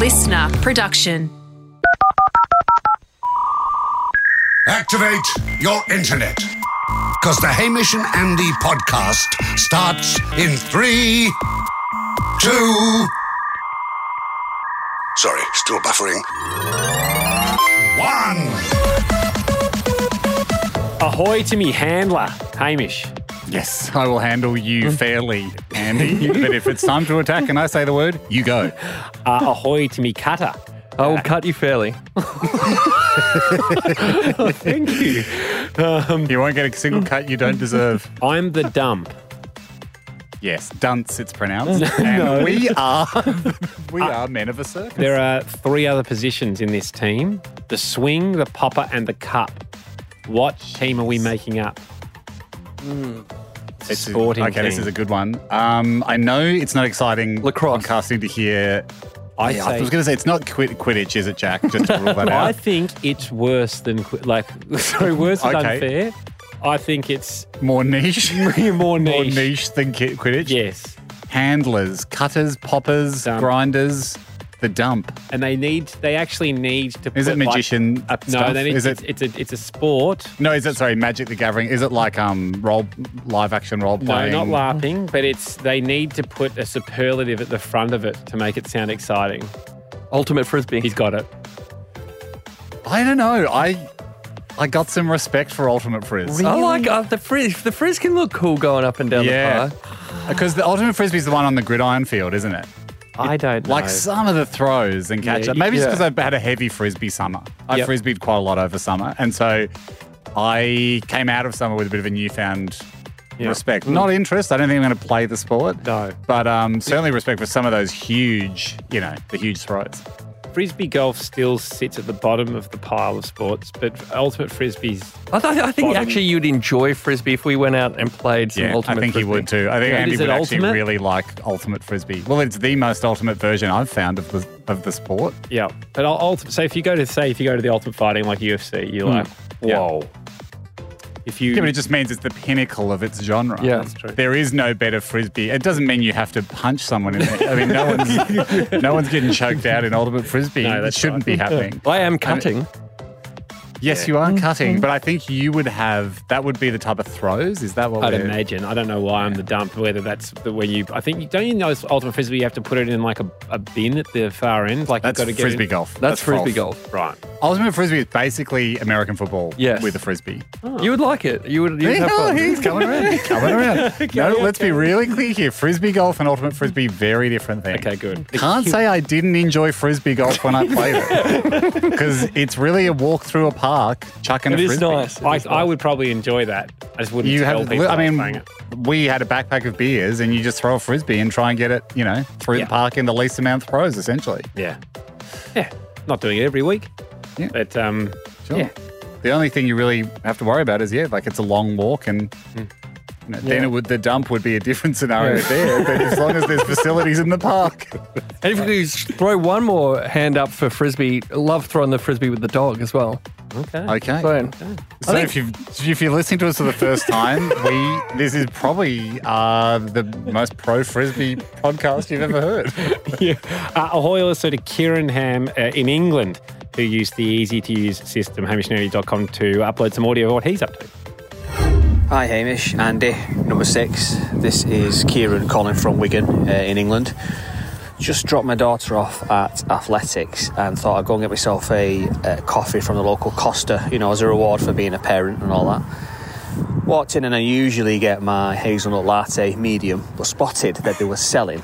listener production. Activate your internet. Because the Hamish and Andy podcast starts in three, two. Sorry, still buffering. One. Ahoy to me handler, Hamish. Yes, I will handle you fairly, Andy. but if it's time to attack and I say the word, you go. Uh, ahoy to me cutter. I will cut you fairly. Thank you. You won't get a single cut you don't deserve. I'm the dump. Yes, dunce it's pronounced. And we are we are men of a circus. There are three other positions in this team the swing, the popper, and the cup. What team are we making up? It's a It's a- sporting okay, this team. is a good one. Um, I know it's not exciting Lacrosse. podcasting to hear. I Yeah, say- I was going to say it's not quid- Quidditch, is it, Jack? Just to rule that I out. think it's worse than qu- like sorry, worse than Okay. unfair. I think it's More niche. more More niche. niche than ki- Quidditch. Yes, Handlers, cutters, poppers, Dump. grinders, the dump. and they need they actually need to. Is put it like, magician a, no, they need, Is it's, it- it's a it's a sport. No, is it sorry, Magic the Gathering? Is it like um role live action role playing? No, not laughing, but it's they need to put a superlative at the front of it to make it sound exciting. Ultimate frisbee. He's got it. I don't know. I I got some respect for Ultimate Frizz. I like uh, the frizz. The frizz can look cool going up and down Yeah. the park. Because the Ultimate Frisbee is the one on the gridiron field, isn't it? I don't know. Like some of the throws and catch up. Maybe just yeah. because I've had a heavy frisbee summer. I Yep. frisbeed quite a lot over summer, and so I came out of summer with a bit of a newfound Yeah. respect. Not interest. I don't think I'm going to play the sport. No. but um, certainly respect for some of those huge, you know, the huge throws. Frisbee golf still sits at the bottom of the pile of sports, but ultimate frisbees. I, th- I think Bottom. actually you'd enjoy frisbee if we went out and played some Yeah, ultimate I think he would too. I think Yeah, Andy would it actually ultimate? really like ultimate frisbee. Well, it's the most ultimate version I've found of the of the sport. Yeah, but ultimate. So if you go to say if you go to the ultimate fighting like UFC, you're hmm. like, Yeah. Whoa. If you Yeah, but it just means it's the pinnacle of its genre. Yeah. That's true. There is no better frisbee. It doesn't mean you have to punch someone in there. I mean, no one's no one's getting choked out in ultimate frisbee. No, that shouldn't right. be happening. I am cutting. Yes, you are cutting, but I think you would have that would be the type of throws. Is that what I'd we're- imagine. I don't know why I'm the dump. Whether that's the when you. I think don't you know it's ultimate frisbee? You have to put it in like a, a bin at the far end. Like That's you've got to get frisbee it- golf. That's, frisbee false. golf. Right. Ultimate frisbee is basically American football Yes. with a frisbee. Oh. You would like it. You would. You'd have Yeah, fun. he's coming around. He's coming around. no, let's be really clear here. Frisbee golf and ultimate frisbee, very different things. Okay. Good. Can't say I didn't enjoy frisbee golf when I played it because it's really a walk through a park, chucking It a is frisbee. nice. It I, is I would probably enjoy that. I just wouldn't You tell have, people. I mean, it. we had a backpack of beers, and you just throw a frisbee and try and get it, you know, through Yeah. the park in the least amount of throws, essentially. Yeah. Yeah. Not doing it every week. Yeah. But um, Sure. yeah. The only thing you really have to worry about is, yeah, like it's a long walk, and you know, then it would the dump would be a different scenario there. But as long as there's facilities in the park, And if we throw one more hand up for frisbee, love throwing the frisbee with the dog as well. Okay. okay. So, So if you if you're listening to us for the first time, we this is probably uh, the most pro frisbee podcast you've ever heard. yeah. Uh, ahoy also to Kieran Ham uh, in England, who used the easy to use system, hamishandandy.com, to upload some audio of what he's up to. Hi Hamish, Andy, number six. This is Kieran calling from Wigan uh, in England. Just dropped my daughter off at athletics and thought I'd go and get myself a, uh coffee from the local Costa, you know, as a reward for being a parent and all that. Walked in and I usually get my hazelnut latte medium, but spotted that they were selling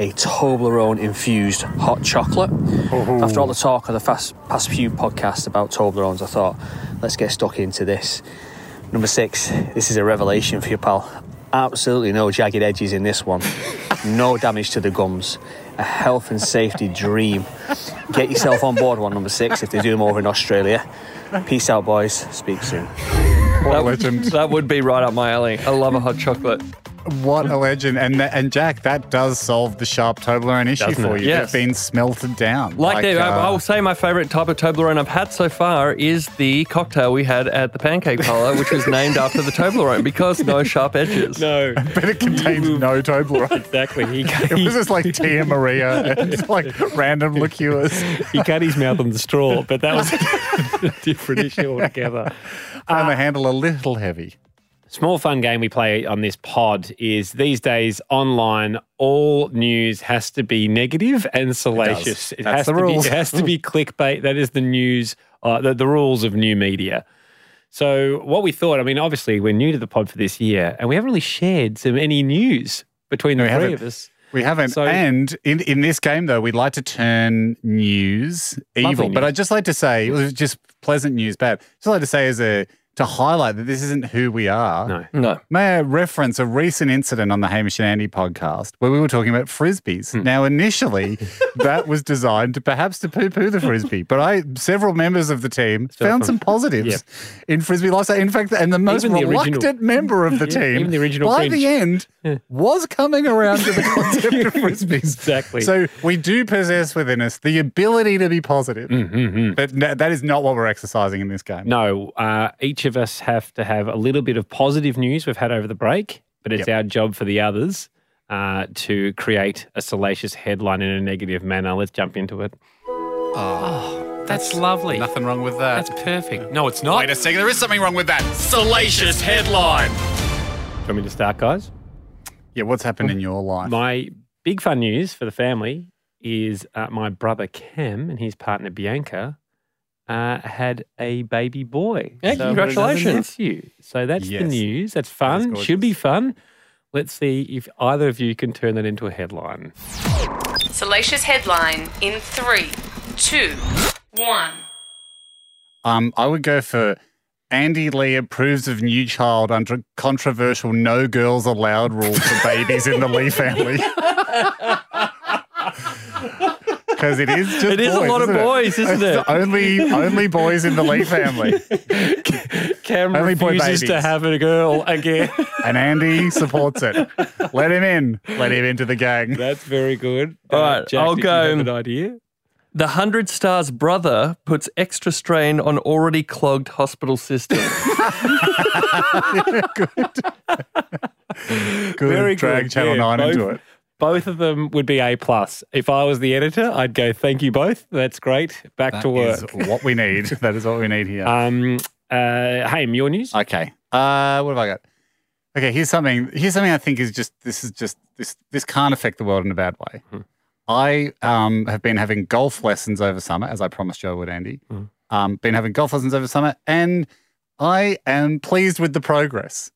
a Toblerone infused hot chocolate. After all the talk of the fast, past few podcasts about Toblerones, I thought, let's get stuck into this. Number six, this is a revelation for you, pal. Absolutely no jagged edges in this one. No damage to the gums. A health and safety dream. Get yourself on board one, number six, if they do them over in Australia. Peace out, boys. Speak soon. What a legend. that would be right up my alley. I love a hot chocolate. What a legend. And that, and Jack, that does solve the sharp Toblerone issue Doesn't for it? you. Yes. It's been smelted down. Like, that, I- uh, I'll say my favourite type of Toblerone I've had so far is the cocktail we had at the Pancake Parlour, which was named after the Toblerone because no sharp edges. No, but it contains no Toblerone. exactly. He, It was just like Tia Maria and like random liqueurs. he cut his mouth on the straw, but that was a different issue altogether. Found the handle a little heavy. Small fun game we play on this pod is these days online. All news has to be negative and salacious. It, That's has the to rules. be. It has to be clickbait. That is the news. Uh, the, the rules of new media. So what we thought. I mean, obviously we're new to the pod for this year, and we haven't really shared some any news between the We three haven't. of us. We haven't. So- and in, in this game, though, we'd like to turn news evil. But. I'd just like to say, it was just pleasant news bad. Just like to say, as a to highlight that this isn't who we are. No. No. May I reference a recent incident on the Hamish and Andy podcast where we were talking about frisbees. Hmm. Now, initially, that was designed to perhaps to poo-poo the frisbee, but I several members of the team found some positives Yep. in frisbee lifestyle. In fact, and the most Even the original- reluctant member of the Yeah, team, even the original by Grinch. the end, was coming around to the concept of frisbees. Exactly. So we do possess within us the ability to be positive, but no- that is not what we're exercising in this game. No, uh, each of us have to have a little bit of positive news we've had over the break, but it's Yep. our job for the others uh, to create a salacious headline in a negative manner. Let's jump into it. Oh, that's lovely. Nothing wrong with that. That's perfect. No, it's not. Wait a second, there is something wrong with that. salacious headline. Do you want me to start, guys? Yeah, what's happened in your life? My big fun news for the family is uh, my brother Cam and his partner Bianca uh, had a baby boy. Yeah, So congratulations. You. So that's the news. That's fun. That's Should be fun. Let's see if either of you can turn that into a headline. Salacious headline in three, two, one. Um, I would go for Andy Lee approves of new child under controversial no girls allowed rule for babies in the Lee family. Because it is just It is a lot of boys, isn't It's it? Only only boys in the Lee family. Cam Only boy refuses to have a girl again. And Andy supports it. Let him in. Let him into the gang. That's very good. Uh, All right, Jack, I'll did go- You have an idea? The Hundred Stars brother puts extra strain on already clogged hospital system. Good. Very Drag good. Channel Yeah, 9 into it. Both of them would be A plus. If I was the editor, I'd go, "Thank you both. That's great. Back That to is work." what we need. That is what we need here. Um, uh, hey, your news. Okay. Uh, what have I got? Okay, here's something. Here's something I think is just this is just this this can't affect the world in a bad way. I um have been having golf lessons over summer, as I promised you I would, Andy. Um, been having golf lessons over summer, and I am pleased with the progress.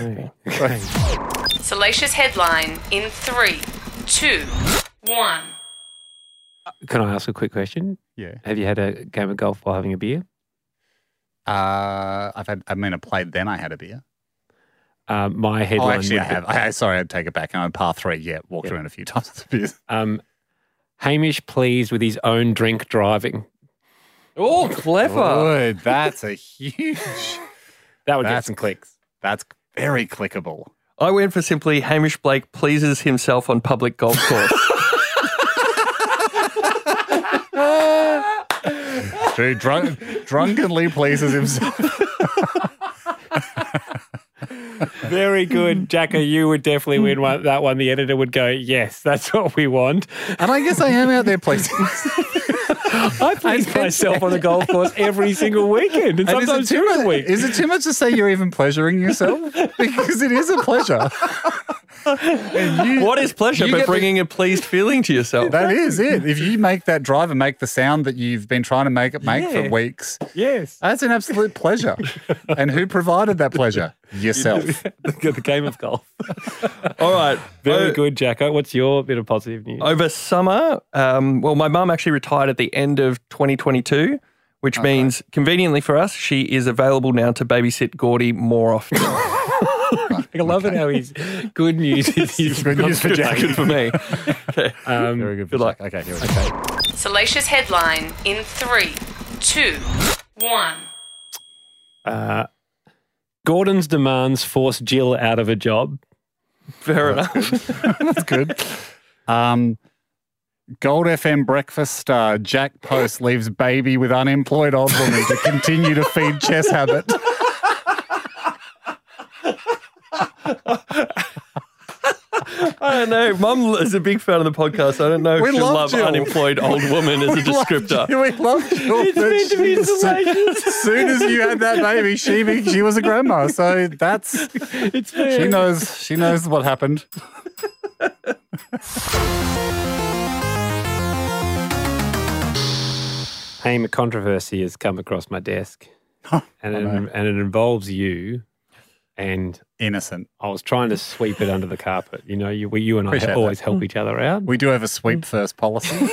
Okay. Okay. Salacious headline in three, two, one. Can I ask a quick question? Yeah. Have you had a game of golf while having a beer? Uh, I've had. I mean, I played. Then I had a beer. Um, my Oh, headline. actually, I would be- have. I, sorry, I'd take it back. I'm on par three. Yeah, walked Yeah. around a few times with the beers. Um, Hamish pleased with his own drink driving. oh, clever. Good. That's a huge. That would get That's- some clicks. That's very clickable. I went for simply Hamish Blake pleases himself on public golf course. Dude, drunk, drunkenly pleases himself. Very good, Jacko. You would definitely win one, that one. The editor would go, "Yes, that's what we want." And I guess I am out there pleasing. I please myself on the golf course every single weekend, and And sometimes during the much, week. is it too much to say you're even pleasuring yourself? Because it is a pleasure. And you- what is pleasure but get the- bringing a pleased feeling to yourself? That is it. If you make that drive and make the sound that you've been trying to make it make Yeah. for weeks, Yes, that's an absolute pleasure. and who provided that pleasure? Yourself. the, the game of golf. All right. Very O- good, Jacko. What's your bit of positive news? Over summer, um, well, my mum actually retired at the end of 2022, which means conveniently for us, she is available now to babysit Gordy more often. I love it how he's good news is Good news for Jack. Good for me. Okay. Um, Very good. Good luck. Okay, here we go. Salacious headline in three, two, one. uh, Gordon's demands force Jill out of a job. Fair enough. That's good. Um, Gold FM breakfast star Jack Post leaves baby with unemployed old woman to continue to feed chess habit. I don't know. Mum is a big fan of the podcast. I don't know if she'll love love Jill. unemployed old woman as a descriptor. we love you. It's meant to be salacious. As soon as you had that baby, she be- she was a grandma. So that's It's she knows she knows what happened. Hey, a controversy has come across my desk, and it, and it involves you. And Innocent. I was trying to sweep it under the carpet. You know, you, we, you and I Appreciate always that. help each other out. We do have a sweep first policy.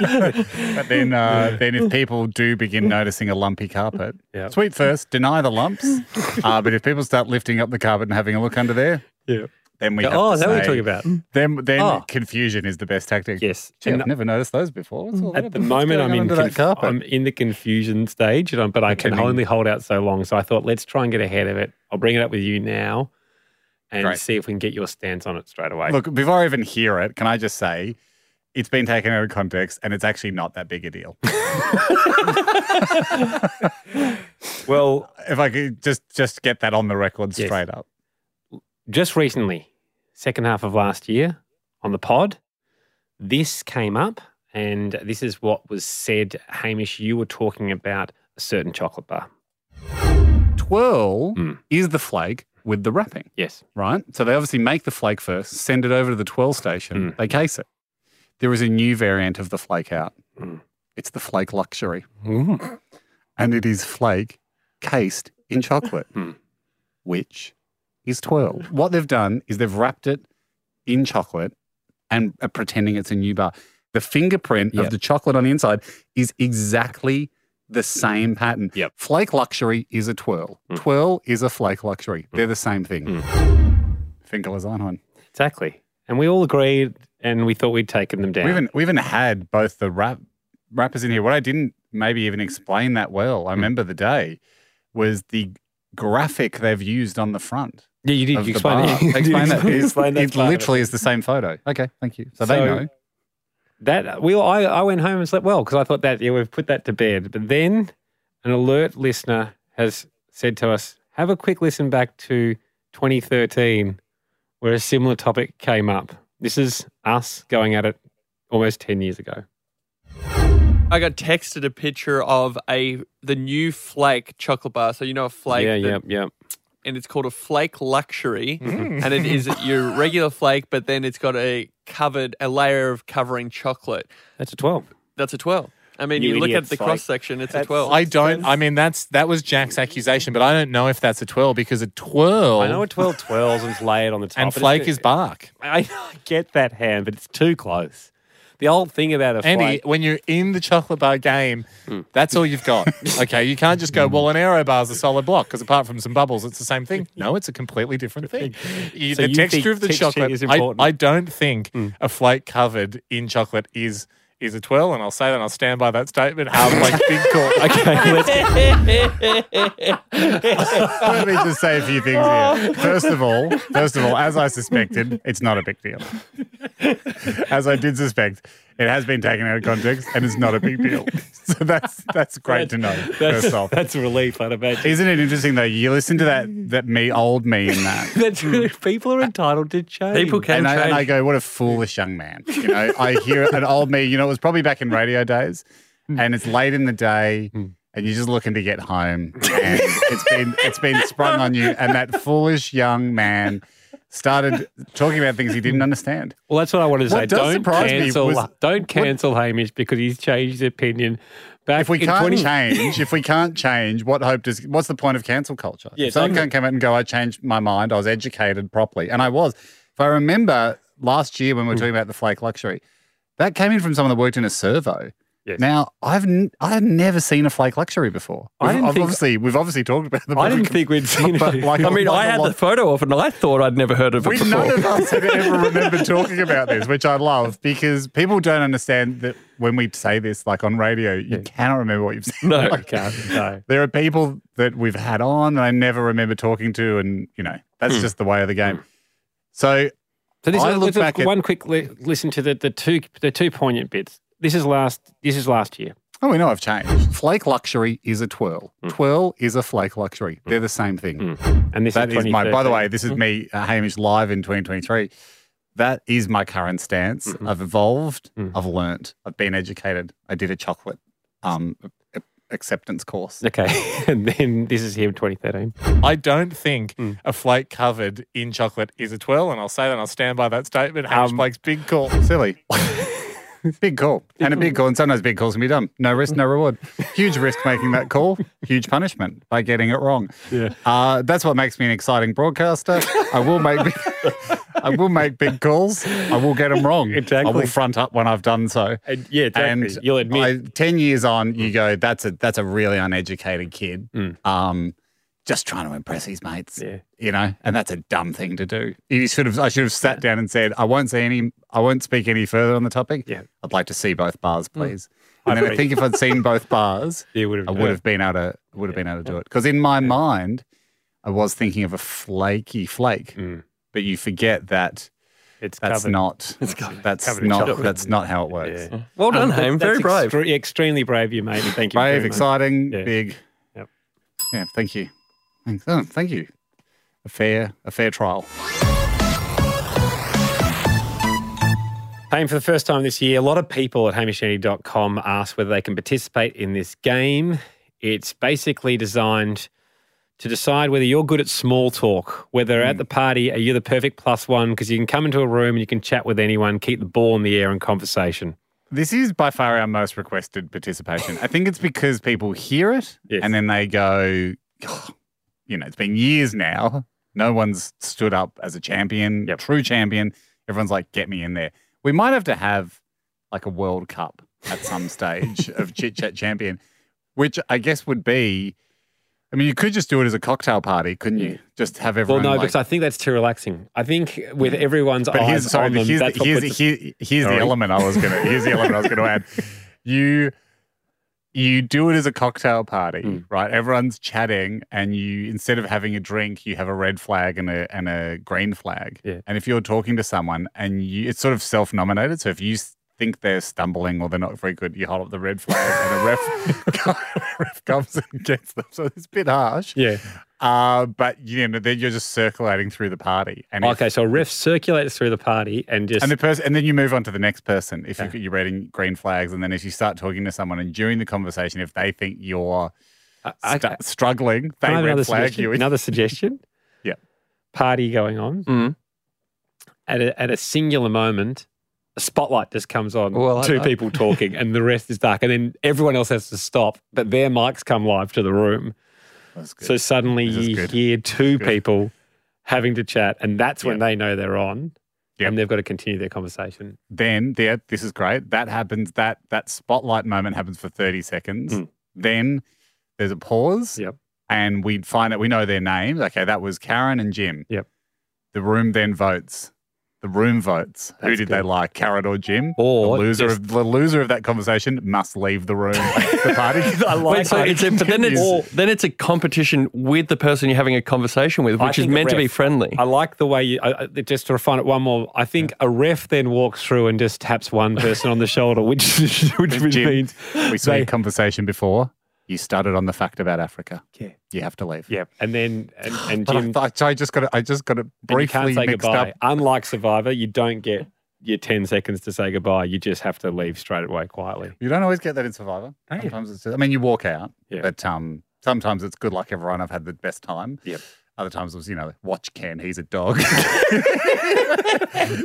but then, uh, then if people do begin noticing a lumpy carpet, Yeah. sweep first, deny the lumps. Uh, but if people start lifting up the carpet and having a look under there, Yeah. Then we have oh, to is that what you're talking about? Then, then Oh. confusion is the best tactic. Yes. Gee, And I've never noticed those before. What's all At the moment, I'm in under that conf- I'm in the confusion stage, and I'm- but I can Pretending. only hold out so long. So I thought, let's try and get ahead of it. I'll bring it up with you now, and Great. see if we can get your stance on it straight away. Look, before I even hear it, can I just say it's been taken out of context and it's actually not that big a deal. well, if I could just just get that on the record Yes. straight up. just recently, second half of last year on the pod, this came up, and this is what was said. Hamish, you were talking about a certain chocolate bar. Twirl Mm. is the flake with the wrapping, Yes. right? So they obviously make the flake first, send it over to the twirl station, Mm. they case it. There is a new variant of the flake out. Mm. It's the flake luxury, and it is flake cased in chocolate, Mm. which is twirl. What they've done is they've wrapped it in chocolate and are pretending it's a new bar. The fingerprint Yep. of the chocolate on the inside is exactly the same pattern. Yep. Flake luxury is a twirl. Mm. Twirl is a flake luxury. They're the same thing. Mm. Finkle is Einhorn. Exactly. And we all agreed, and we thought we'd taken them down. We even we even had both the rap rappers in here. What I didn't maybe even explain that well. I remember the day, was the graphic they've used on the front. Yeah, you did. You the explained it. You Explain that. explained- It- that it literally is the same photo. Okay, thank you. So, they know. That Well, I, I went home and slept well because I thought that yeah we've put that to bed. But then an alert listener has said to us, have a quick listen back to 2013 where a similar topic came up. This is us going at it almost 10 years ago. I got texted a picture of a the new flake chocolate bar. So you know a flake, yeah, that- yeah, yeah. And it's called a flake luxury, Mm-hmm. and it is your regular flake, but then it's got a covered a layer of covering chocolate. That's a twirl. That's a twirl. I mean, You you, look at the cross section; it's a twirl. I don't. I mean, that's that was Jack's accusation, but I don't know if that's a twirl because a twirl I know a 12 twirls and it's layered on the top. and flake is bark. I, I get that hand, but it's too close. The old thing about a Andy, flake. when you're in the chocolate bar game, Hmm. that's all you've got. okay, you can't just go, well, an aero bar is a solid block because apart from some bubbles, it's the same thing. No, it's a completely different thing. You- So the texture of the chocolate, is important? Hmm. I don't think a flake covered in chocolate is is a twirl, and I'll say that and I'll stand by that statement. Hard like big call. Okay, let's Let me just say a few things here. First of all, first of all, as I suspected, it's not a big deal. As I did suspect, it has been taken out of context and it's not a big deal. So that's that's great to know. That's, First off, that's a relief, I'd imagine. isn't it interesting though? You listen to that that me old me in that. That's really, people are entitled to change. People can and I, change. and I go, what a foolish young man. You know, I hear an old me, you know, it was probably back in radio days hmm. and it's late in the day hmm. and you're just looking to get home and it's been it's been sprung on you and that foolish young man started talking about things he didn't hmm. understand. Well, that's what I wanted to What say. does Don't surprise me cancel. was- don't cancel Hamish because he's changed his opinion. Back If we in can't 20 change, if we can't change, what hope does what's the point of cancel culture? Yeah, if someone don't- can't come out and go, I changed my mind, I was educated properly. And I was. If I remember last year Hmm. when we were talking about the flake luxury, that came in from someone that worked in a servo. Yes. Now I've n- I had never seen a flake luxury before. I We've- didn't I've think- obviously we've obviously talked about them. I didn't think we'd seen but it. like, I mean, I had lot- the photo of it, and I thought I'd never heard of it we before. none of us had ever remembered talking about this, which I love because people don't understand that when we say this, like on radio, you cannot remember what you've said. No. Like, Can't, no. there are people that we've had on that I never remember talking to, and you know That's hmm. just the way of the game. Hmm. So So this I is look let's back at- one quick li- listen to the, the two the two poignant bits. This is last this is last year. Oh, we know I've changed. Flake luxury is a twirl. Hmm. Twirl is a flake luxury. They're the same thing. And this That is, is my. By the way, this is me, uh, Hamish, live in 2023. That is my current stance. Mm-hmm. I've evolved. Mm. I've learnt. I've been educated. I did a chocolate um, a- acceptance course. Okay, and then this is here in 2013. I don't think Hmm. a flake covered in chocolate is a twirl, and I'll say that and I'll stand by that statement. Hamish Um, Blake's big call. Silly. big call. And a big call. And sometimes big calls can be done. No risk, no reward. Huge risk making that call. Huge punishment by getting it wrong. Yeah. Uh, that's what makes me an exciting broadcaster. I will make big, I will make big calls. I will get them wrong. Exactly. I will front up when I've done so. And yeah, exactly. And You'll admit. I, ten years on, you go, that's a that's a really uneducated kid. Um, just trying to impress his mates. Yeah. You know, and that's a dumb thing to do. You should have I should have sat down and said, I won't say any I won't speak any further on the topic. Yeah. I'd like to see both bars, please. I And then I think if I'd seen both bars, You would have I would have been able to would have been able to do it. Because in my mind, I was thinking of a flaky flake. But you forget that it's that's covered. not that's covered in not chocolate. that's not how it works. Yeah. Well done, Um, Haim. Very brave. extre- extremely brave, you mate. Thank you. Brave, very exciting, Yeah. big. Yep. Yeah, thank you. Thanks. Oh, thank you. A fair, a fair trial. Paying for the first time this year, a lot of people at hamishandy.com asked whether they can participate in this game. It's basically designed to decide whether you're good at small talk, whether at hmm. the party are you the perfect plus one because you can come into a room and you can chat with anyone, keep the ball in the air in conversation. This is by far our most requested participation. I think it's because people hear it Yes. and then they go, "Oh," you know, it's been years now. No one's stood up as a champion, Yep. true champion. Everyone's like, get me in there. We might have to have like a World Cup at some stage of Chit Chat Champion, which I guess would be. I mean, you could just do it as a cocktail party, couldn't you? Mm. Just have everyone. Well, no, like, because I think that's too relaxing. I think with mm. everyone's But here's, eyes sorry, on them, here's, that's the, what here's, puts- here- here's the element I was gonna. Here's the element I was gonna add. You you do it as a cocktail party, Mm. right? Everyone's chatting, and you instead of having a drink, you have a red flag and a and a green flag. Yeah. And if you're talking to someone, and you, it's sort of self nominated. So if you think they're stumbling or they're not very good, you hold up the red flag, and a ref, ref comes and gets them. So it's a bit harsh. yeah. Uh, but you know, then you're just circulating through the party, and if- Okay, so a ref circulates through the party and just and the person, and then you move on to the next person if you, you're reading green flags, and then as you start talking to someone, and during the conversation, if they think you're I- stu- I- struggling, they Can I have red another flag suggestion? you. Another suggestion? Yeah. Party going on. Mm. At a, at a singular moment, a spotlight just comes on, Well, I two know. people talking, and the rest is dark. And then everyone else has to stop, but their mics come live to the room. That's good. So suddenly you good. hear two people having to chat, and that's when Yeah. they know they're on. Yep. And they've got to continue their conversation. then there, this is great. That happens. That that spotlight moment happens for thirty seconds. Mm. Then there's a pause. Yep. And we find out we know their names. Okay, that was Karen and Jim. Yep. The room then votes. The room votes. Who That's did they like, Karen or Jim? Or the loser just- of the loser of that conversation must leave the room. the party. I like Wait, so it's a, but then it's Or- then it's a competition with the person you're having a conversation with, which is think a meant to be friendly. I like the way you, I, I- just to refine it one more. I think a ref then walks through and just taps one person on the shoulder, which which, which Jim, means we saw they- a conversation before. You started on the fact about Africa. Yeah. You have to leave. yeah, and then and, and But I, Jim, I just got it. I just got it and you briefly can't say mixed goodbye. up. Unlike Survivor, you don't get your ten seconds to say goodbye. You just have to leave straight away quietly. You don't always get that in Survivor. Sometimes it's. I mean, you walk out, Yeah. but um, sometimes it's good luck. Everyone, I've had the best time. Yep. Other times it was, you know, watch Ken, he's a dog.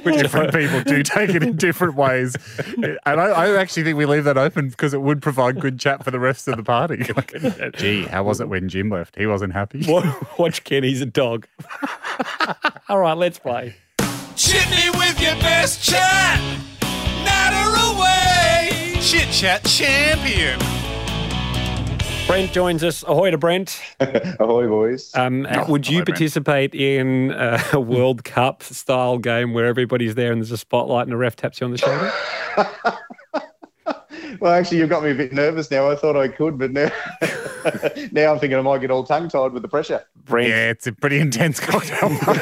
different people do take it in different ways. And I, I actually think we leave that open because it would provide good chat for the rest of the party. Like, Gee, how was it when Jim left? He wasn't happy. Watch Ken, he's a dog. All right, let's play. Chit me with your best chat. Natter away. Chit Chat Champion. Brent joins us. Ahoy to Brent. Ahoy, boys. Um, Oh, would you hello, Brent. participate in uh, a World Cup style game where everybody's there and there's a spotlight and a ref taps you on the shoulder? Well, actually, you've got me a bit nervous now. I thought I could, but now, now I'm thinking I might get all tongue tied with the pressure. Brent, Yeah, it's a pretty intense cocktail party.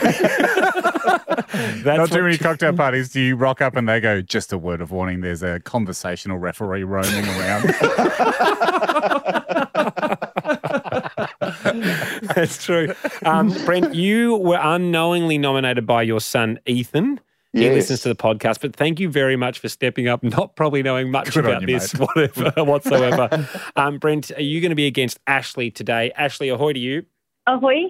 that's Not too many cocktail parties. Do you rock up and they go, just a word of warning, there's a conversational referee roaming around? That's true. Um, Brent, you were unknowingly nominated by your son, Ethan. He listens to the podcast, but thank you very much for stepping up, not probably knowing much Good about you, this whatever, whatsoever. um, Brent, are you going to be against Ashley today? Ashley, ahoy to you. Ahoy.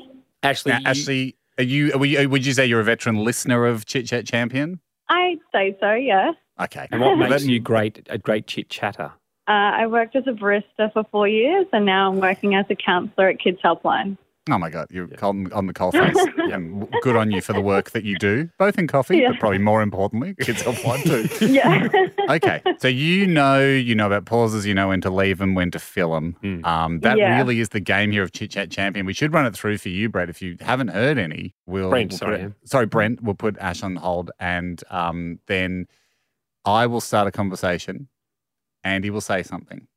Ashley, Now, you- Ashley, are you, are we- would you say you're a veteran listener of Chit Chat Champion? I'd say so, yeah. Okay. and what Well, makes you great, a great chit chatter? Uh, I worked as a barista for four years and now I'm working as a counsellor at Kids Helpline. Oh my God, you're on, on the coalface. and good on you for the work that you do, both in coffee, Yeah. but probably more importantly, kids helpline too. Yeah. okay, so you know, you know about pauses, you know when to leave them, when to fill them. Hmm. Um, that Yeah. really is the game here of Chit Chat Champion. We should run it through for you, Brett. If you haven't heard any, we'll, Brent, we'll sorry. put, sorry, Brent. We'll put Ash on hold, and um, then I will start a conversation. Andy will say something.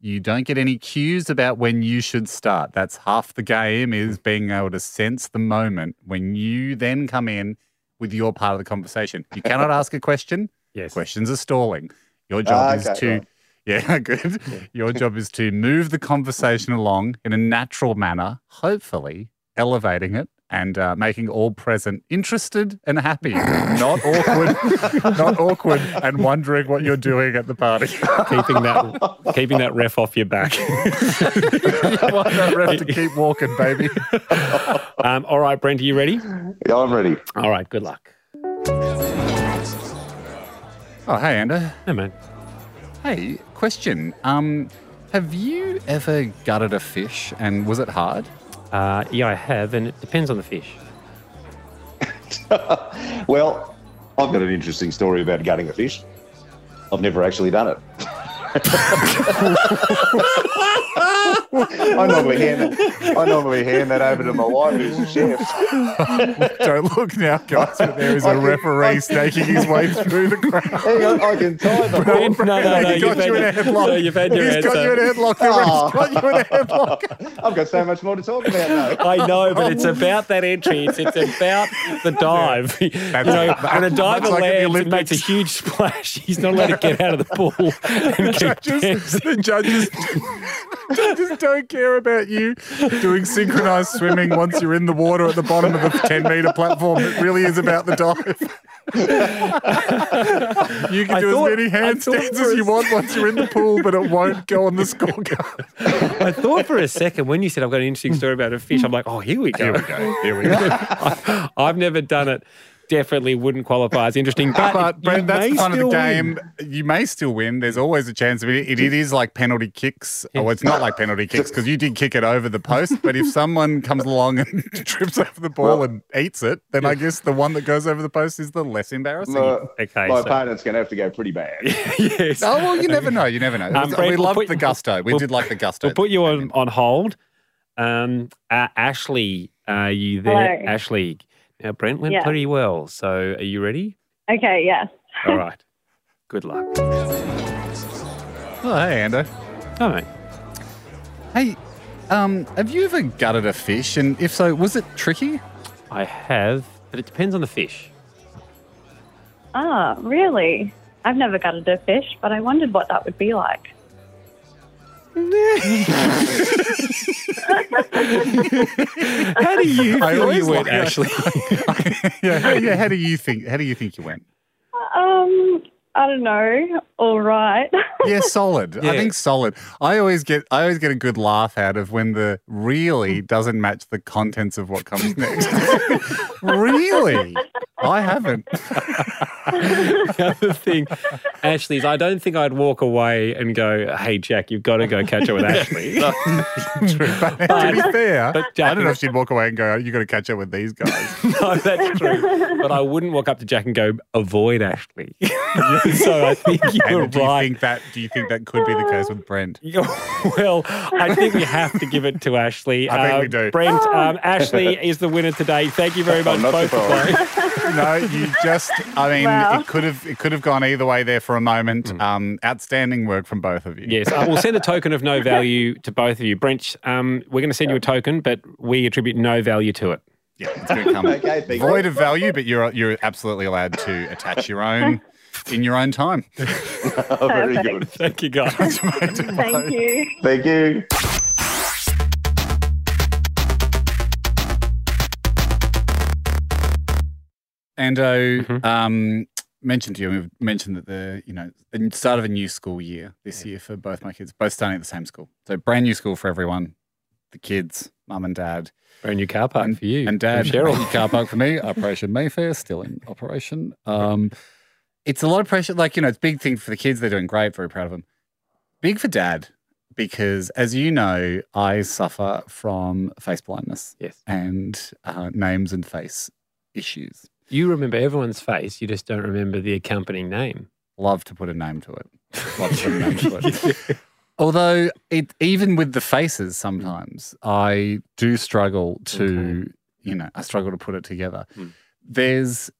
You don't get any cues about when you should start. That's half the game is being able to sense the moment when you then come in with your part of the conversation. You cannot ask a question. Yes. Questions are stalling. Your job Ah, is okay, to right. yeah, good. Your job is to move the conversation along in a natural manner, hopefully elevating it and uh, making all present interested and happy, not awkward, not awkward and wondering what you're doing at the party. keeping that keeping that ref off your back. you want that ref to keep walking, baby. um, all right, Brent, are you ready? Yeah, I'm ready. All right, good luck. Oh, hey, Ando. Hey, man. Hey, question. Um, have you ever gutted a fish and was it hard? Uh, yeah, I have, and it depends on the fish. Well, I've got an interesting story about gutting a fish. I've never actually done it. I normally hand it, I normally hand that over to my wife, who's a chef. Don't look now, guys, but there is a referee snaking his way through the crowd. Hang on, I can tie the Brent, no, no, no, He's you've got you in a headlock. no, you've had your He's got you in a headlock. Ah. The Oh. ref's got you in a headlock. I've got so much more to talk about now. I know, but it's about that entry. It's, it's about the dive. you know, when a diver that's like at lands and makes a huge splash, he's not allowed to get out of the pool and keep judges, the judges, judges don't care about you doing synchronized swimming once you're in the water at the bottom of the 10 meter platform. It really is about the dive. you can I do thought- as many handstands as you want once you're in the pool, but it won't go on the scorecard. I thought for a second when you said I've got an interesting story about a fish, I'm like, oh, here we go. Here we go. Here we go. I've never done it. Definitely wouldn't qualify as interesting, but, But you that's may the fun of the game. win. You may still win. There's always a chance of it. It, it is like penalty kicks. Oh, it's not like penalty kicks because you did kick it over the post. But if someone comes along and trips over the ball and eats it, then I guess the one that goes over the post is the less embarrassing. My, Okay, my so- opponent's going to have to go pretty bad. yes. Oh well, you never know. You never know. Um, Brent, we we'll loved put- the gusto. We we'll- did like the gusto. We'll put you on, on hold. Um, uh, Ashley, are you there? Hello. Ashley. Now, Brent went Yeah. pretty well. So, are you ready? Okay, yes. All right. Good luck. oh, hey, Ando. All right. Hey, um, have you ever gutted a fish? And if so, was it tricky? I have, but it depends on the fish. Ah, really? I've never gutted a fish, but I wondered what that would be like. How do you I feel always you went, like- Ashley? yeah, how, yeah. How do you think? How do you think you went? Um, I don't know. All right. Yeah, solid. I think solid. I always get I always get a good laugh out of when the really doesn't match the contents of what comes next. really? I haven't. the other thing, Ashley, is I don't think I'd walk away and go, hey, Jack, you've got to go catch up with Ashley. True. But, to be fair, but I don't know if she'd walk away and go, You've got to catch up with these guys." no, that's true. But I wouldn't walk up to Jack and go, avoid Ashley. so I think you're and do you right. think that? Do you think that could be the case with Brent? well, I think we have to give it to Ashley. I think Uh, we do. Brent, um, Ashley is the winner today. Thank you very much, not both of you. no. You just, I mean, Wow. it could have, it could have gone either way there for a moment. Mm. Um, outstanding work from both of you. Yes, uh, we'll send a token of no value to both of you. Brent, um, we're going to send you a token, but we attribute no value to it. Yeah, it's going to come Okay, thank void of value, but you're you're absolutely allowed to attach your own in your own time. Oh, very good. Thank you, guys. Thank you. Thank you. Ando Mhm. um, mentioned to you, we've mentioned that the you know the start of a new school year this year for both my kids, both starting at the same school. So brand new school for everyone, the kids, mum and dad, Brand new car park and, for you. and dad. from Cheryl. Cheryl, car park for me. Operation Mayfair still in operation. Um, it's a lot of pressure. Like you know, it's a big thing for the kids. They're doing great. Very proud of them. Big for dad because, as you know, I suffer from face blindness Yes. and uh, names and face issues. You remember everyone's face, you just don't remember the accompanying name. love to put a name to it. Love to put a name to it. Although it even with the faces sometimes I do struggle to you know, I struggle to put it together. Mm. There's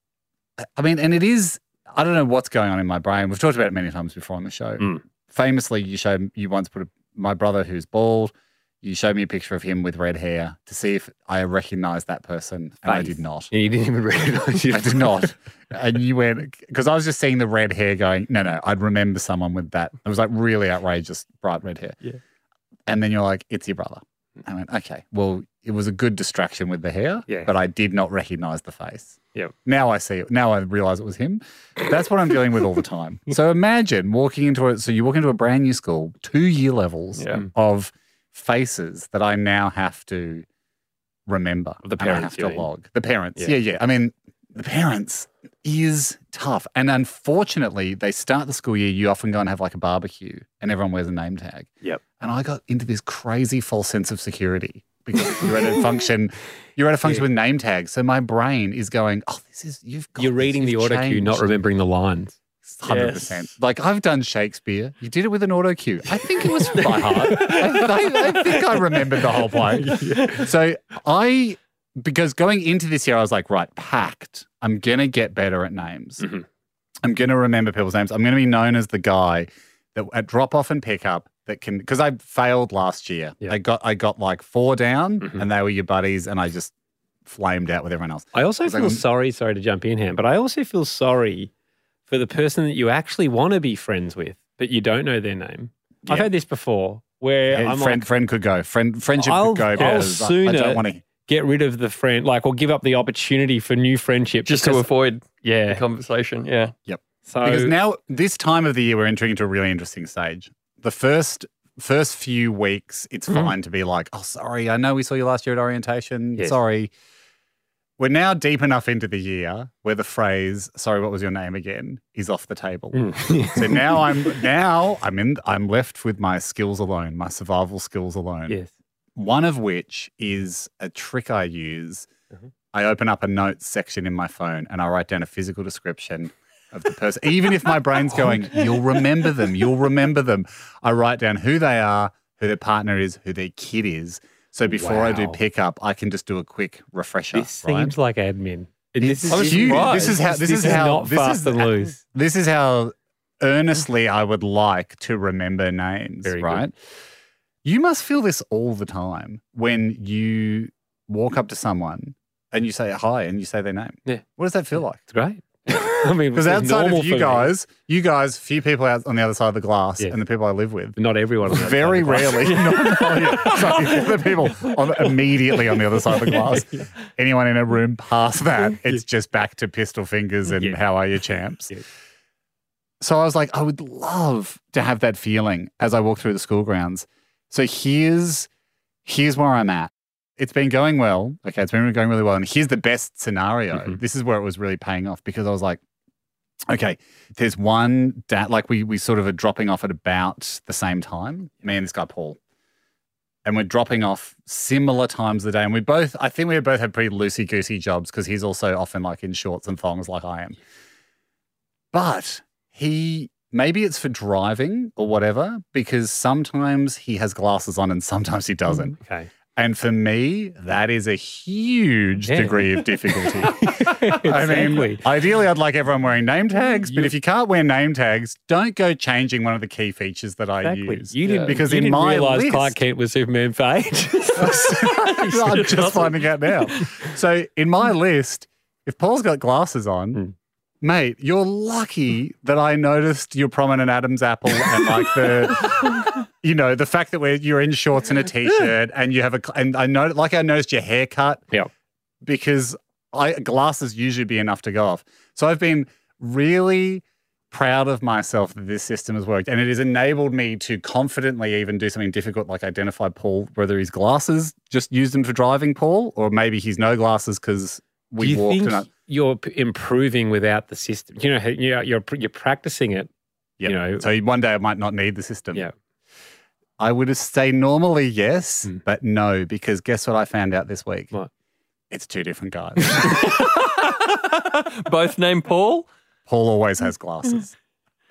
I mean, and it is I don't know what's going on in my brain. We've talked about it many times before on the show. Mm. Famously, you showed you once put a, my brother who's bald. You showed me a picture of him with red hair to see if I recognized that person, and I did not. Yeah, you didn't even recognize you. I did not. And you went because I was just seeing the red hair going, no, no, I'd remember someone with that. It was like really outrageous, bright red hair. Yeah. And then you're like, it's your brother. I went, okay, well, it was a good distraction with the hair, Yeah. but I did not recognize the face. Yeah. Now I see it. Now I realize it was him. That's what I'm dealing with all the time. So imagine walking into it. So you walk into a brand new school, two year levels Yeah. Mm. of faces that I now have to remember. The parents, have to mean? log. The parents. Yeah. Yeah. yeah, I mean, the parents is tough. And unfortunately, they start the school year, you often go and have like a barbecue and everyone wears a name tag. Yep. And I got into this crazy false sense of security because you're at a function, you're at a function with name tags. So my brain is going, oh, this is, you've got You're this, reading the auto cue, not remembering the lines. Hundred percent. Like I've done Shakespeare. You did it with an auto cue. I think it was by heart. I, I, I think I remembered the whole play. So I, because going into this year, I was like, right, packed. I'm gonna get better at names. Mhm. I'm gonna remember people's names. I'm gonna be known as the guy that at drop off and pick up that can. Because I failed last year. Yeah. I got I got like four down, Mhm. and they were your buddies, and I just flamed out with everyone else. I also It's like feel I'm- sorry, sorry to jump in here, but I also feel sorry for the person that you actually want to be friends with, but you don't know their name. I've Yeah. had this before where Hey, I'm friend, like, friend could go. Friend, friendship I'll- could go. I'll because I- I sooner- don't want to. get rid of the friend, like, or give up the opportunity for new friendship. Just to because- avoid the yeah. conversation. Yeah. Yep. So because now this time of the year we're entering into a really interesting stage. The first first few weeks, it's Mhm. fine to be like, "Oh, sorry, I know we saw you last year at orientation. Yes. Sorry." We're now deep enough into the year where the phrase "Sorry, what was your name again?" is off the table. Mm. so now I'm now I'm in I'm left with my skills alone, my survival skills alone. yes. One of which is a trick I use. Mhm. I open up a notes section in my phone and I write down a physical description of the person. Even if my brain's oh, going, you'll remember them, you'll remember them. I write down who they are, who their partner is, who their kid is. So before I do Wow. pickup, I can just do a quick refresher. This right? seems like admin. It's this is huge. right. This is how. This, is, is how. not this fast is and loose. This is how earnestly I would like to remember names. Very good. right. You must feel this all the time when you walk up to someone and you say hi and you say their name. Yeah. What does that feel like? It's great. I mean, Because outside of you guys, you guys, few people out on the other side of the glass, Yeah. and the people I live with, not everyone. on that very side of the rarely. no, no, yeah. Sorry, the people on, immediately on the other side of the glass. Anyone in a room past that, it's just back to pistol fingers and Yeah. how are you, champs? Yeah. So I was like, I would love to have that feeling as I walk through the school grounds. So here's here's where I'm at. It's been going well. Okay, it's been going really well. And here's the best scenario. Mhm. This is where it was really paying off because I was like, okay, there's one dad, like we we sort of are dropping off at about the same time. Me and this guy Paul. And we're dropping off similar times of the day. And we both, I think we both had pretty loosey goosey jobs because he's also often like in shorts and thongs like I am. But he, maybe it's for driving or whatever, because sometimes he has glasses on and sometimes he doesn't. Mm, okay. And for me, that is a huge Yeah. degree of difficulty. I mean, ideally, I'd like everyone wearing name tags, but if you can't wear name tags, don't go changing one of the key features that I Exactly. use. You didn't because you in didn't my realize list, Clark Kent was Superman for ages. I'm just finding out now. So in my list, if Paul's got glasses on, Hmm. mate, you're lucky that I noticed your prominent Adam's apple and like the, you know, the fact that we're, you're in shorts and a t-shirt and you have a, and I know, like I noticed your haircut. Yeah. Because I glasses usually be enough to go off. So I've been really proud of myself that this system has worked and it has enabled me to confidently even do something difficult like identify Paul whether his glasses just use them for driving Paul or maybe he's no glasses because Do we you walked think and I, you're improving without the system? You know, you're you're, you're practicing it. Yep. You know, so one day I might not need the system. Yeah. I would say normally yes, Hmm. but no, because guess what I found out this week? What? It's two different guys. Both named Paul. Paul always has glasses.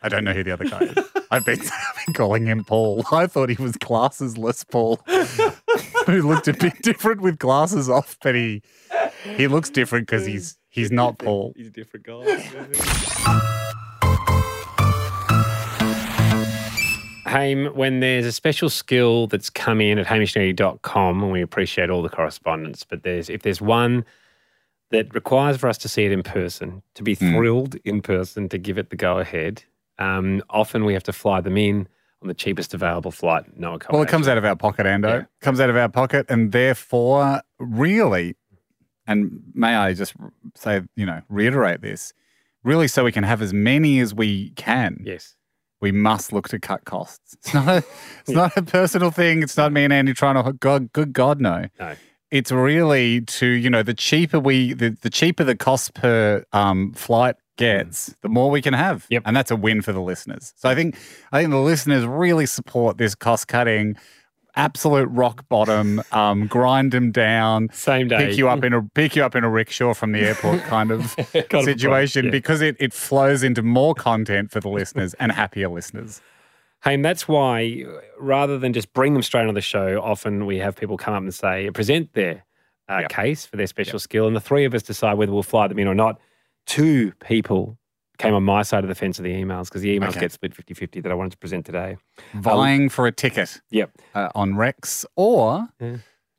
I don't know who the other guy is. I've been, I've been calling him Paul. I thought he was glassesless Paul, who looked a bit different with glasses off, but he he looks different because he's he's not Paul. He's a different guy. Haim, when there's a special skill that's come in at hamishandandy.com, and we appreciate all the correspondence, but there's if there's one that requires for us to see it in person, to be thrilled in person, to give it the go ahead, um, often we have to fly them in on the cheapest available flight, no accommodation. Well, it comes out of our pocket, Ando. Yeah. Comes out of our pocket, and therefore, really, and may I just say, you know, reiterate this, really, so we can have as many as we can. Yes. We must look to cut costs. It's not a, it's not a personal thing. It's not me and Andy trying to, God, good God, no. No. It's really to, you know, the cheaper we, the, the cheaper the cost per um, flight gets, the more we can have. Yep. And that's a win for the listeners. So I think, I think the listeners really support this cost cutting, absolute rock bottom, um, grind them down, Same day. pick you up in a pick you up in a rickshaw from the airport kind of situation yeah. because it, it flows into more content for the listeners and happier listeners. Hey, and that's why rather than just bring them straight on the show, often we have people come up and say, present their uh, Yep. case for their special skill, and the three of us decide whether we'll fly them in or not. Two people came on my side of the fence of the emails because the emails Okay. get split 50 50 that I wanted to present today. Vying for a ticket Yep. uh, on Rex or Yeah.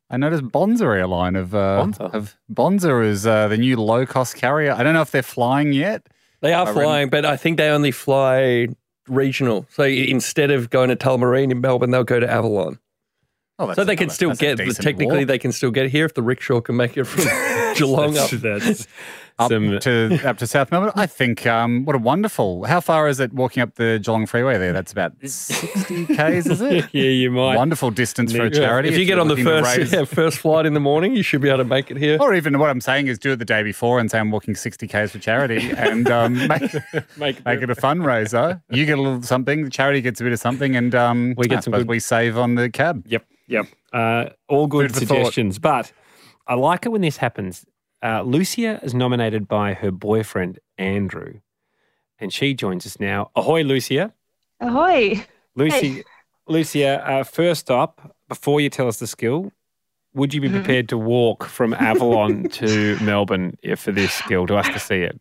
I noticed Bonza airline of uh, Bonza? of Bonza is uh, the new low cost carrier. I don't know if they're flying yet. They are I reckon- flying, but I think they only fly regional. So instead of going to Tullamarine in Melbourne, they'll go to Avalon. Oh, that's So they a- can still get, technically, walk. they can still get here if the rickshaw can make it from Geelong up. That's up some- to up to South Melbourne. I think um, what a wonderful. How far is it walking up the Geelong Freeway there? That's about sixty k's, is it? yeah, you might. Wonderful distance for a charity. If you get on the first raise- yeah, first flight in the morning, you should be able to make it here. Or even what I'm saying is do it the day before and say I'm walking 60 k's for charity and um, make, Make, make it a fundraiser. You get a little something, the charity gets a bit of something, and um, We get I some good- we save on the cab. Yep, yep. Uh, all good Food suggestions. But I like it when this happens. Uh, Lucia is nominated by her boyfriend, Andrew, and she joins us now. Ahoy, Lucia. Ahoy. Lucy, Lucia, uh, first up, before you tell us the skill, would you be Mm-hmm. prepared to walk from Avalon to Melbourne for this skill to us to see it?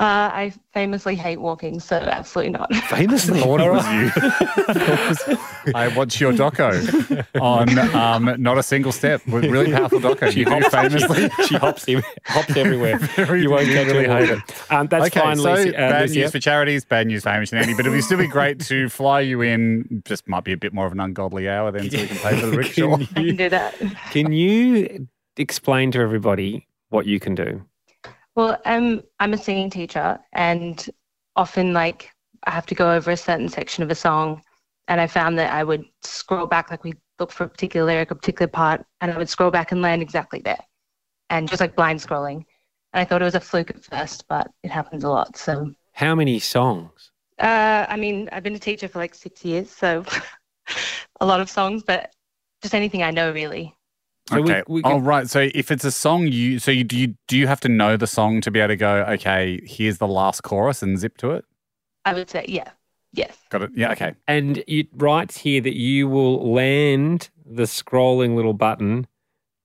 Uh, I famously hate walking, so absolutely not. Famously, Thought it was you. I watched your doco on um, not a single step. with Really powerful doco. She you do hops, famously. she, she hops, ev- hops everywhere. Very- you won't you catch really hate walking. Um, that's okay, fine, so Lucy. Uh, bad Lucia. news for charities, bad news for Hamish and Andy. But it would still be great to fly you in. Just might be a bit more of an ungodly hour then, so we can pay for the rickshaw. Can I you- can do that. Can you explain to everybody what you can do? Well, I'm I'm a singing teacher, and often like I have to go over a certain section of a song, and I found that I would scroll back, like we look for a particular lyric, a particular part, and I would scroll back and land exactly there, and just like blind scrolling. And I thought it was a fluke at first, but it happens a lot. So, How many songs? uh, I mean, I've been a teacher for like six years, so a lot of songs, but just anything I know really. So okay. we oh, can- right. So if it's a song, you so you do you do you have to know the song to be able to go? Okay, here's the last chorus and zip to it. I would say, yeah, yes. Got it. Yeah. Okay. And it writes here that you will land the scrolling little button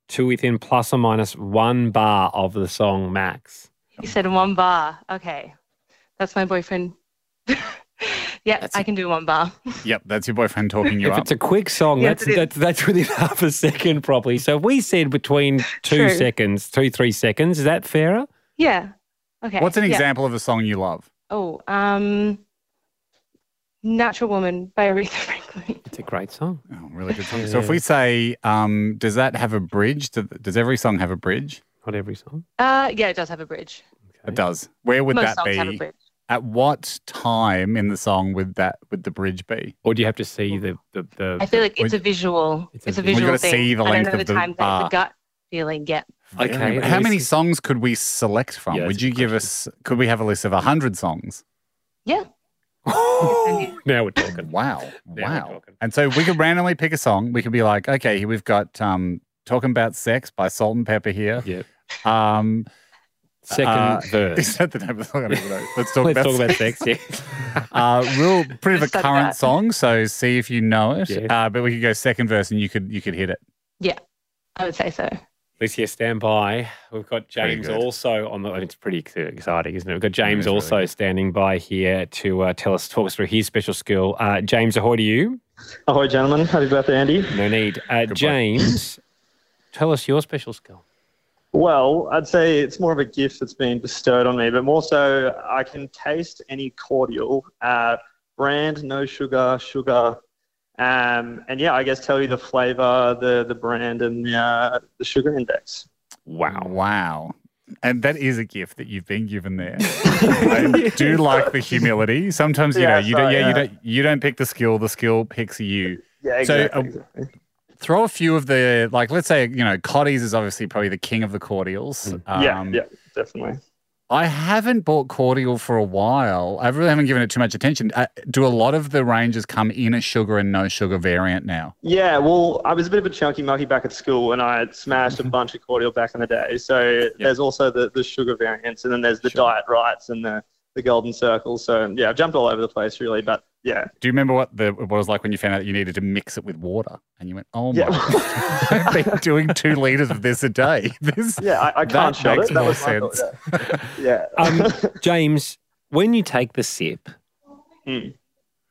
to within plus or minus one bar of the song max. You said one bar. Okay. That's my boyfriend. yeah, I can do one bar. Yep, that's your boyfriend talking you if up. it's a quick song, Yes, that's, that's that's within half a second probably. So if we said between two True. seconds, two, three seconds, is that fairer? Yeah. Okay. What's an yeah. example of a song you love? Oh, um, Natural Woman by Aretha Franklin. It's a great song. Oh, really good song. So if we say, um, does that have a bridge? Does, does every song have a bridge? Not every song. Uh, yeah, it does have a bridge. It does. Where would Most that songs have a be? Bridge. At what time in the song would that would the bridge be? Or do you have to see the the, the I feel like it's a visual. It's It's a a, vi- visual gotta thing. see the I length don't know of the the time, bar. the gut feeling. Yeah. Okay. Very- let How many songs could we select from? Yeah, would you give us? Could we have a list of hundred songs? Yeah. now we're talking. Wow, we're wow. talking. And so we could randomly pick a song. We could be like, okay, we've got um, "Talking About Sex" by Salt-N-Pepa here. Yep. Um, Second uh, verse. Is that the name of the song? I don't even know. Let's talk Let's about talk about sex. sex. Yeah. Uh, real pretty of a current that. song, so see if you know it. Yes. Uh, but we could go second verse, and you could you could hit it. Yeah. I would say so. Lucia, stand by. We've got James also on the. It's pretty exciting, isn't it? We've got James it's really also good. standing by here to uh, tell us, talk us through his special skill. Uh, James, ahoy to you. Ahoy, gentlemen. Happy birthday, Andy. No need. Uh, James, tell us your special skill. Well, I'd say it's more of a gift that's been bestowed on me, but more so I can taste any cordial, uh, brand, no sugar, sugar. Um, and yeah, I guess tell you the flavor, the, the brand, and the, uh, the sugar index. Wow. Wow. And that is a gift that you've been given there. I do like the humility. Sometimes you Yeah, know you don't. sorry, Yeah, you don't. You don't pick the skill. The skill picks you. Yeah, So, uh, exactly. Throw a few of the like. Let's say you know Cottee's is obviously probably the king of the cordials. yeah, Um, yeah, definitely. I haven't bought cordial for a while. I really haven't given it too much attention. Uh, do a lot of the ranges come in a sugar and no sugar variant now? Yeah, well, I was a bit of a chunky monkey back at school, and I had smashed a bunch of cordial back in the day. So there's also the, the sugar variants, and then there's the Diet Rites and the, the golden circle. So yeah, I've jumped all over the place really, but yeah, Do you remember what the what it was like when you found out you needed to mix it with water and you went, "Oh my! Yeah. I've been doing two liters of this a day. This yeah, I, I can't shut makes it. That more was my thought, sense. yeah. yeah. Um, James, when you take the sip, Hmm.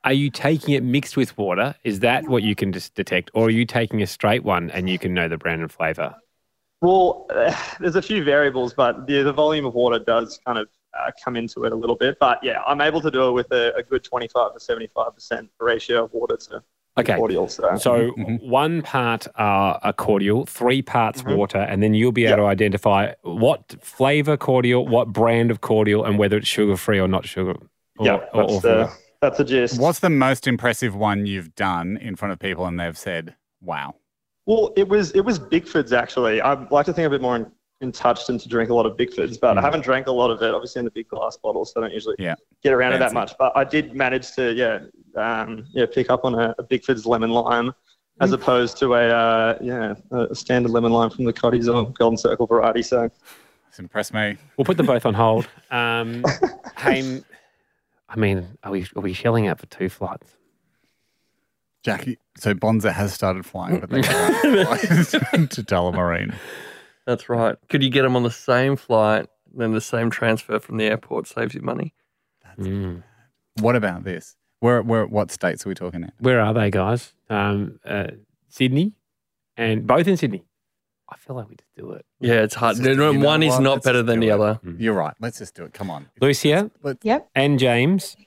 are you taking it mixed with water? Is that what you can just detect? Or are you taking a straight one and you can know the brand and flavour? Well, uh, there's a few variables, but the, the volume of water does kind of uh, come into it a little bit. But yeah, I'm able to do it with a, a good 25 to 75% ratio of water to Okay. cordial. So, So Mm-hmm. one part uh, a cordial, three parts Mhm. water, and then you'll be able to identify what flavour cordial, what brand of cordial, and whether it's sugar free or not sugar. Yeah, that's, or the, that's the gist. What's the most impressive one you've done in front of people and they've said, "Wow"? Well, it was it was Bickford's actually. I like to think a bit more in, in touched and to drink a lot of Bickford's, but I Mm. haven't drank a lot of it. Obviously in the big glass bottles, so I don't usually Yeah. get around it that much. But I did manage to yeah um, yeah pick up on a, a Bickford's lemon lime. As opposed to a uh, yeah a standard lemon lime from the Cottee's or Golden Circle variety, so It's impressed me. We'll put them both on hold. Um, Haim, I mean, are we are we shelling out for two flights? Jackie, so Bonza has started flying, but they can't fly to Tullamarine. That's right. Could you get them on the same flight, then the same transfer from the airport saves you money? Mm. What about this? Where, where, what states are we talking at? Where are they, guys? Um, uh, Sydney, and both in Sydney. I feel like we just do it. Yeah, it's hard. Let's just- you One is not Let's better than the it. other. You're right. Let's just do it. Come on. Lucia Yep. and James,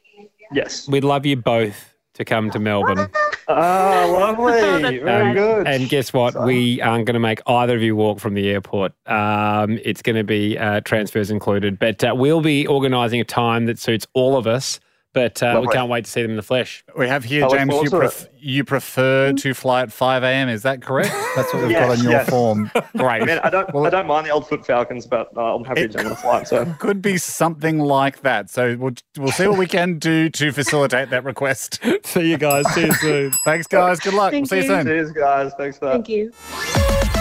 yes. we'd love you both to come to Melbourne. Ah, lovely, very Um, good. And guess what? We aren't going to make either of you walk from the airport. Um, it's going to be uh, transfers included, but uh, we'll be organising a time that suits all of us. But uh, we can't wait to see them in the flesh. We have here, I look James, you, pref- you prefer to fly at 5 a.m. Is that correct? That's what we've got on your yes. form. Great. I mean, I don't Well, I don't mind the old foot falcons, but uh, I'm happy to jump on a flight. So could be something like that. So we'll, we'll see what we can do to facilitate that request. see you guys. See you soon. Thanks, guys. Good luck. Thank we'll see you you. soon. cheers, guys. Thanks for that. Thank you.